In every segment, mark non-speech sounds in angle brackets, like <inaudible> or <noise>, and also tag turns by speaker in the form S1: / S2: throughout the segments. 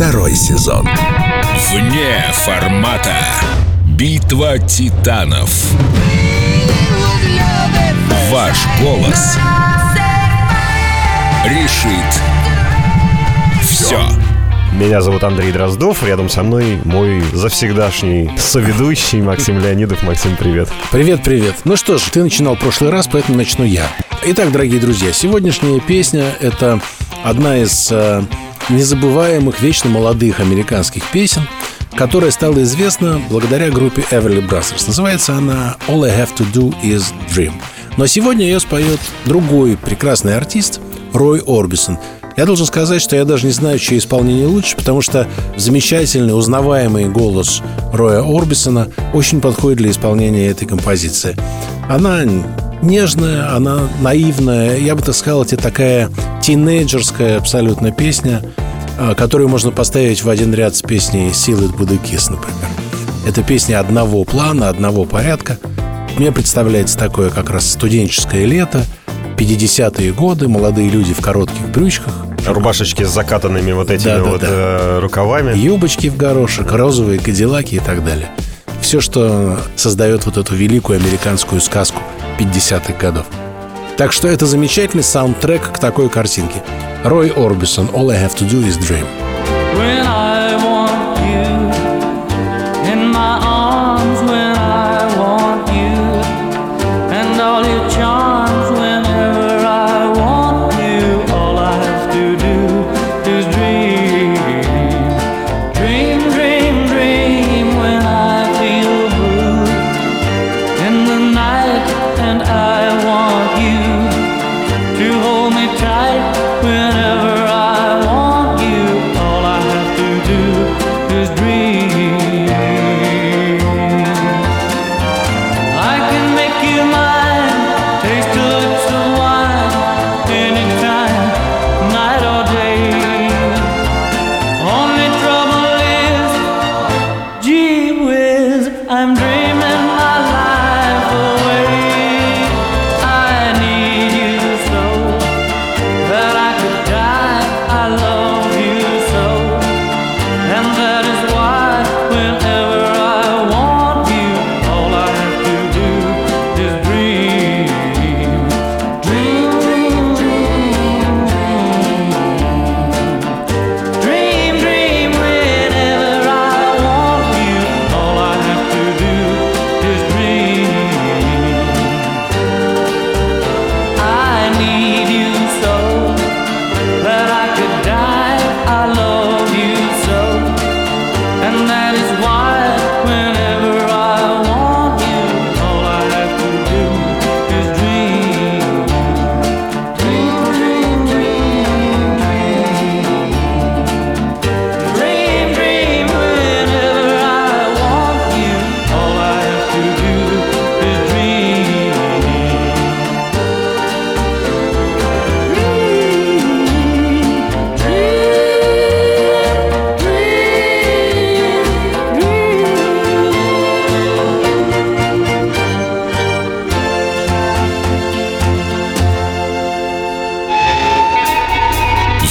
S1: Второй сезон.
S2: Вне формата. Битва титанов. Ваш голос решит все.
S3: Меня зовут Андрей Дроздов, рядом со мной мой завсегдашний соведущий Максим Леонидов. Максим, привет.
S4: Привет, привет. Ну что ж, ты начинал в прошлый раз, поэтому начну я. Итак, дорогие друзья, сегодняшняя песня – это одна из э, незабываемых, вечно молодых американских песен, которая стала известна благодаря группе Everly Brothers. Называется она «All I Have to Do Is Dream». Но сегодня ее споет другой прекрасный артист Рой Орбисон – я должен сказать, что я даже не знаю, чье исполнение лучше, потому что замечательный, узнаваемый голос Роя Орбисона очень подходит для исполнения этой композиции. Она нежная, она наивная. Я бы так сказал, это такая тинейджерская абсолютно песня, а, которую можно поставить в один ряд с песней «Силы Будыкис», например. Это песня одного плана, одного порядка. Мне представляется такое как раз студенческое лето, 50-е годы, молодые люди в коротких брючках,
S3: Рубашечки с закатанными вот этими да, да, вот да. Э, рукавами.
S4: Юбочки в горошек, розовые кадиллаки и так далее. Все, что создает вот эту великую американскую сказку 50-х годов. Так что это замечательный саундтрек к такой картинке. Рой Орбисон «All I Have to Do Is Dream». When I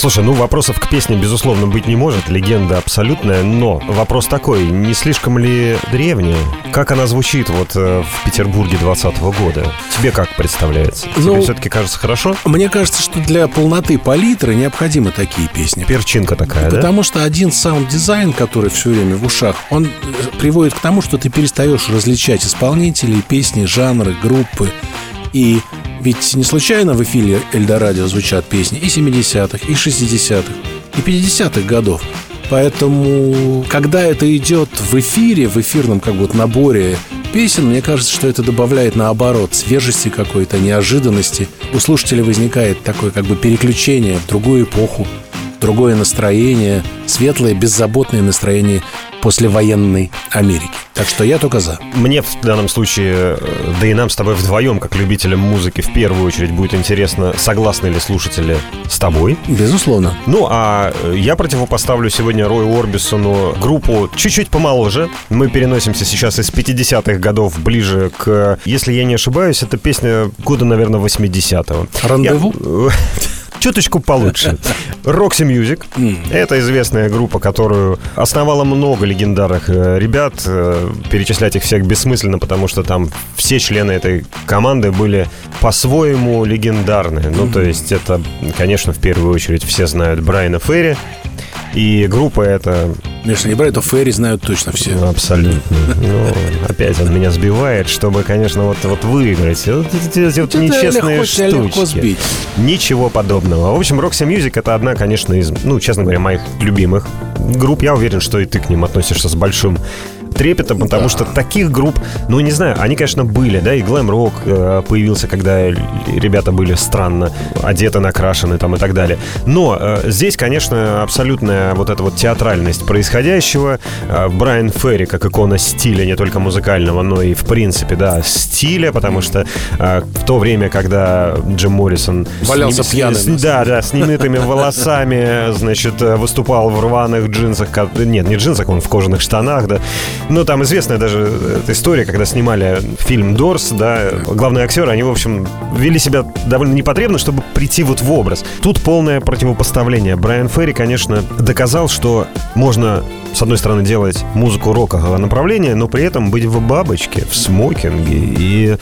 S3: Слушай, ну вопросов к песне, безусловно, быть не может. Легенда абсолютная. Но вопрос такой, не слишком ли древняя? Как она звучит вот э, в Петербурге 20 года? Тебе как представляется? Ну, Тебе все-таки кажется хорошо?
S4: Мне кажется, что для полноты палитры необходимы такие песни.
S3: Перчинка такая,
S4: Потому да? что один саунд-дизайн, который все время в ушах, он э, приводит к тому, что ты перестаешь различать исполнителей, песни, жанры, группы. И ведь не случайно в эфире Эльдорадио звучат песни и 70-х, и 60-х, и 50-х годов. Поэтому, когда это идет в эфире, в эфирном как бы наборе песен, мне кажется, что это добавляет наоборот свежести какой-то, неожиданности. У слушателя возникает такое как бы переключение в другую эпоху, другое настроение, светлое, беззаботное настроение послевоенной Америки. Так что я только за.
S3: Мне в данном случае, э, да и нам с тобой вдвоем, как любителям музыки, в первую очередь будет интересно, согласны ли слушатели с тобой.
S4: Безусловно.
S3: Ну, а э, я противопоставлю сегодня Рою Орбисону группу чуть-чуть помоложе. Мы переносимся сейчас из 50-х годов ближе к... Если я не ошибаюсь, это песня года, наверное, 80-го.
S4: Рандеву?
S3: Я <laughs> чуточку получше. Roxy Music. Это известная группа, которую основало много легендарных э, ребят. Э, перечислять их всех бессмысленно, потому что там все члены этой команды были по-своему легендарные. Ну, то есть это, конечно, в первую очередь все знают Брайана Ферри. И группа эта...
S4: Если не брать, то Ферри знают точно все.
S3: Ну, абсолютно. Ну, опять он меня сбивает, чтобы, конечно, вот, вот выиграть. Вот эти вот нечестные
S4: легко,
S3: штучки.
S4: легко сбить.
S3: Ничего подобного. В общем, Roxy Music это одна, конечно, из, ну, честно говоря, моих любимых групп. Я уверен, что и ты к ним относишься с большим трепетом, потому
S4: Да.
S3: что таких групп, ну, не знаю, они, конечно, были, да, и глэм-рок э, появился, когда ребята были странно одеты, накрашены там и так далее. Но э, здесь, конечно, абсолютная вот эта вот театральность происходящего. Э, Брайан Ферри, как икона стиля, не только музыкального, но и, в принципе, да, стиля, потому что э, в то время, когда Джим Моррисон... с
S4: Валялся
S3: с-
S4: пьяным.
S3: с- да, да, с немытыми <laughs> волосами, значит, э, выступал в рваных джинсах. Нет, не джинсах, он в кожаных штанах, да. Ну, там известная даже эта история, когда снимали фильм «Дорс», да, главные актеры, они, в общем, вели себя довольно непотребно, чтобы прийти вот в образ. Тут полное противопоставление. Брайан Ферри, конечно, доказал, что можно с одной стороны, делать музыку рокового направления, но при этом быть в бабочке, в смокинге. И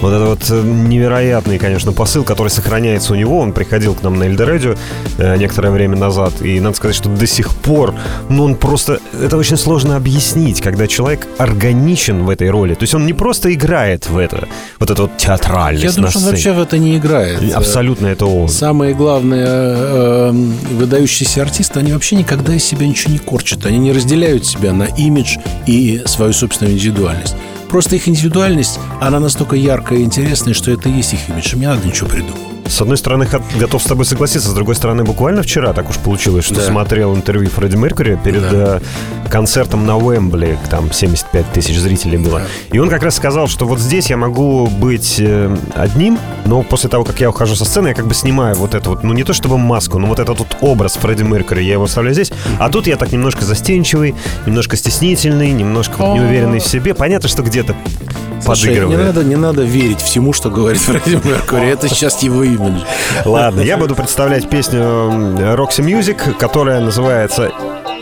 S3: вот это вот э, невероятный, конечно, посыл, который сохраняется у него. Он приходил к нам на Эльдорадио э, некоторое время назад. И надо сказать, что до сих пор, ну, он просто... Это очень сложно объяснить, когда человек органичен в этой роли. То есть он не просто играет в это, вот это вот театральность
S4: Я думаю, что он вообще в это не играет.
S3: Абсолютно это он.
S4: Самые главные э, выдающиеся артисты, они вообще никогда из себя ничего не корчат. Они не разделяют себя на имидж и свою собственную индивидуальность. Просто их индивидуальность, она настолько яркая и интересная, что это и есть их имидж. Им не надо ничего придумывать.
S3: С одной стороны, готов с тобой согласиться, с другой стороны, буквально вчера так уж получилось, что
S4: Да.
S3: смотрел интервью Фредди Меркьюри перед э, концертом на Уэмбли, там 75 тысяч зрителей было. И он как раз сказал, что вот здесь я могу быть э, одним, но после того, как я ухожу со сцены, я как бы снимаю вот эту вот, ну не то чтобы маску, но вот этот вот образ Фредди Меркьюри, я его оставляю здесь, а тут я так немножко застенчивый, немножко стеснительный, немножко вот неуверенный в себе. Понятно, что где-то
S4: Слушай, не надо, не надо верить всему, что говорит <laughs> Фредди Меркури. Это сейчас его имидж.
S3: Ладно, я буду представлять песню Roxy Music, которая называется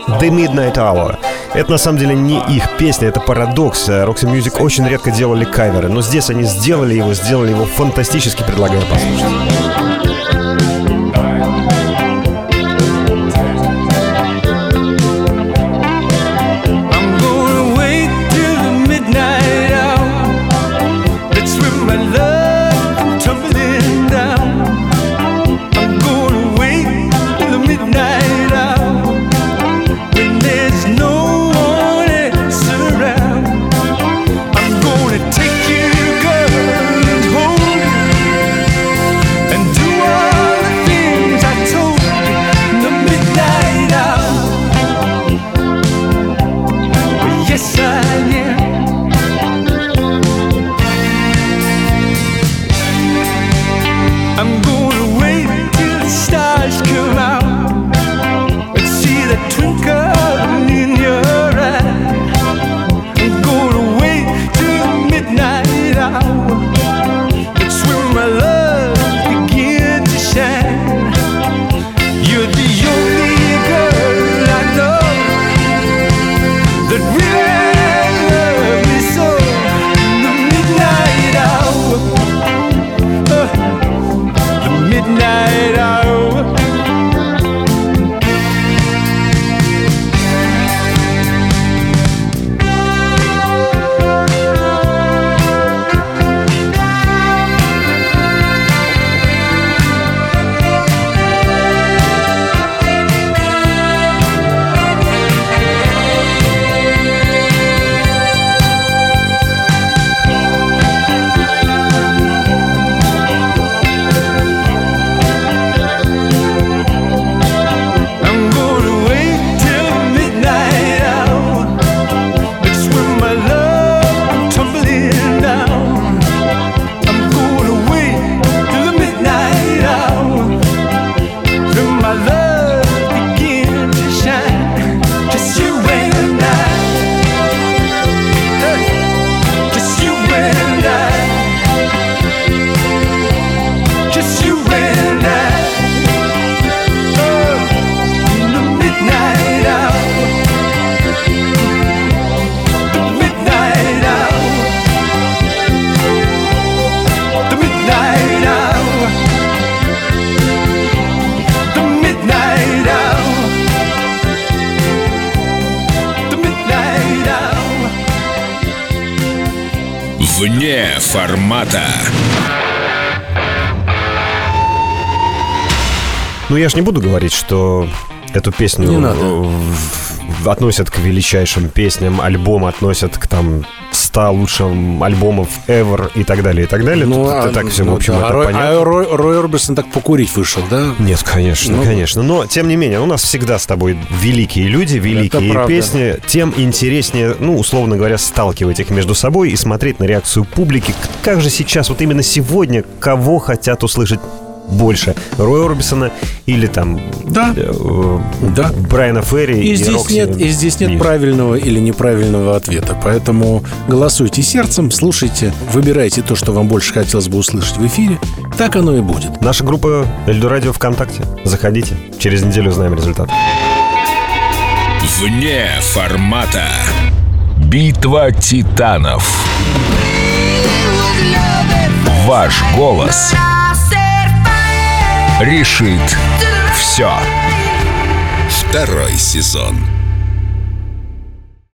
S3: The Midnight Hour. Это на самом деле не их песня, это парадокс. Э, Roxy Music очень редко делали каверы, но здесь они сделали его, сделали его фантастически, предлагаю послушать.
S2: Формата.
S3: Ну, я же не буду говорить, что эту песню
S4: Не надо.
S3: в- относят к величайшим песням, альбом относят к там 100 лучшим альбомов ever и так далее, и так далее. Тут это
S4: а,
S3: так все, в
S4: ну
S3: общем,
S4: да.
S3: это
S4: А Рой,
S3: понятно.
S4: а Рой- Рой Орбисон так покурить вышел, да?
S3: Нет, конечно,
S4: Ну.
S3: конечно. Но, тем не менее, у нас всегда с тобой великие люди, великие песни. Тем интереснее, ну, условно говоря, сталкивать их между собой и смотреть на реакцию публики. Как же сейчас, вот именно сегодня, кого хотят услышать больше? Роя Орбисона или там
S4: Да.
S3: э,
S4: Да.
S3: Брайана Ферри
S4: И, здесь
S3: Рокси
S4: нет, и здесь нет
S3: Мьюз.
S4: правильного или неправильного ответа. Поэтому голосуйте сердцем, слушайте, выбирайте то, что вам больше хотелось бы услышать в эфире. Так оно и будет.
S3: Наша группа Эльдорадио ВКонтакте. Заходите. Через неделю узнаем результат.
S2: Вне формата. Битва титанов. Ваш голос решит все. Второй сезон.